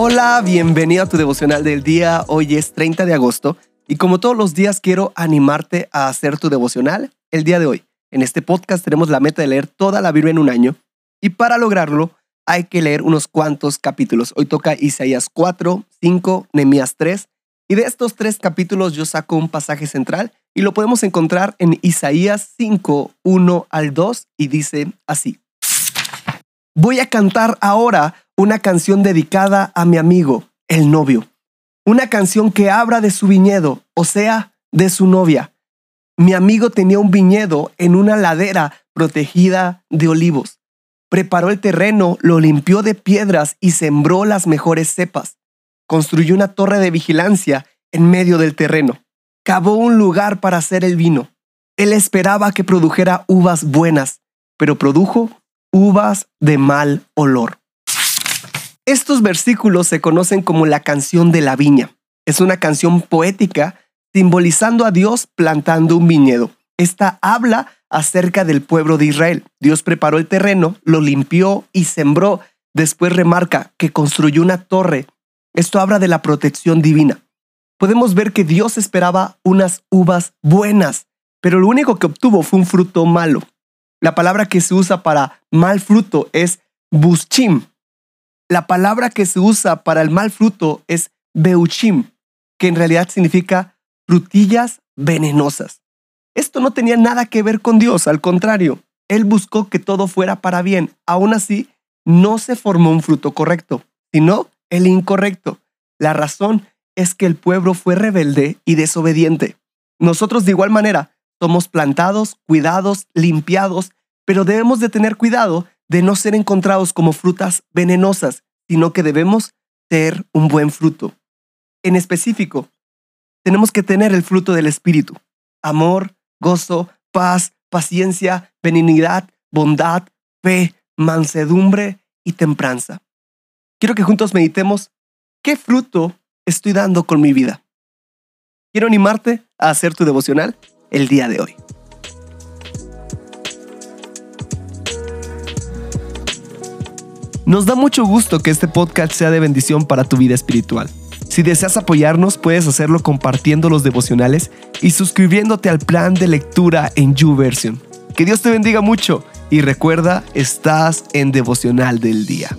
Hola, bienvenido a tu devocional del día. Hoy es 30 de agosto y como todos los días quiero animarte a hacer tu devocional el día de hoy. En este podcast tenemos la meta de leer toda la Biblia en un año y para lograrlo hay que leer unos cuantos capítulos. Hoy toca Isaías 4, 5, Nehemías 3 y de estos tres capítulos yo saco un pasaje central y lo podemos encontrar en Isaías 5, 1 al 2 y dice así. Voy a cantar ahora una canción dedicada a mi amigo, el novio. Una canción que habla de su viñedo, o sea, de su novia. Mi amigo tenía un viñedo en una ladera protegida de olivos. Preparó el terreno, lo limpió de piedras y sembró las mejores cepas. Construyó una torre de vigilancia en medio del terreno. Cavó un lugar para hacer el vino. Él esperaba que produjera uvas buenas, pero produjo uvas de mal olor. Estos versículos se conocen como la canción de la viña. Es una canción poética simbolizando a Dios plantando un viñedo. Esta habla acerca del pueblo de Israel. Dios preparó el terreno, lo limpió y sembró. Después remarca que construyó una torre. Esto habla de la protección divina. Podemos ver que Dios esperaba unas uvas buenas, pero lo único que obtuvo fue un fruto malo. La palabra que se usa para mal fruto es buschim, la palabra que se usa para el mal fruto es beuchim, que en realidad significa frutillas venenosas. Esto no tenía nada que ver con Dios, al contrario, Él buscó que todo fuera para bien. Aún así, no se formó un fruto correcto, sino el incorrecto. La razón es que el pueblo fue rebelde y desobediente. Nosotros de igual manera somos plantados, cuidados, limpiados, pero debemos de tener cuidado de no ser encontrados como frutas venenosas, sino que debemos ser un buen fruto. En específico, tenemos que tener el fruto del Espíritu. Amor, gozo, paz, paciencia, benignidad, bondad, fe, mansedumbre y tempranza. Quiero que juntos meditemos qué fruto estoy dando con mi vida. Quiero animarte a hacer tu devocional el día de hoy. Nos da mucho gusto que este podcast sea de bendición para tu vida espiritual. Si deseas apoyarnos, puedes hacerlo compartiendo los devocionales y suscribiéndote al plan de lectura en YouVersion. Que Dios te bendiga mucho y recuerda, estás en devocional del día.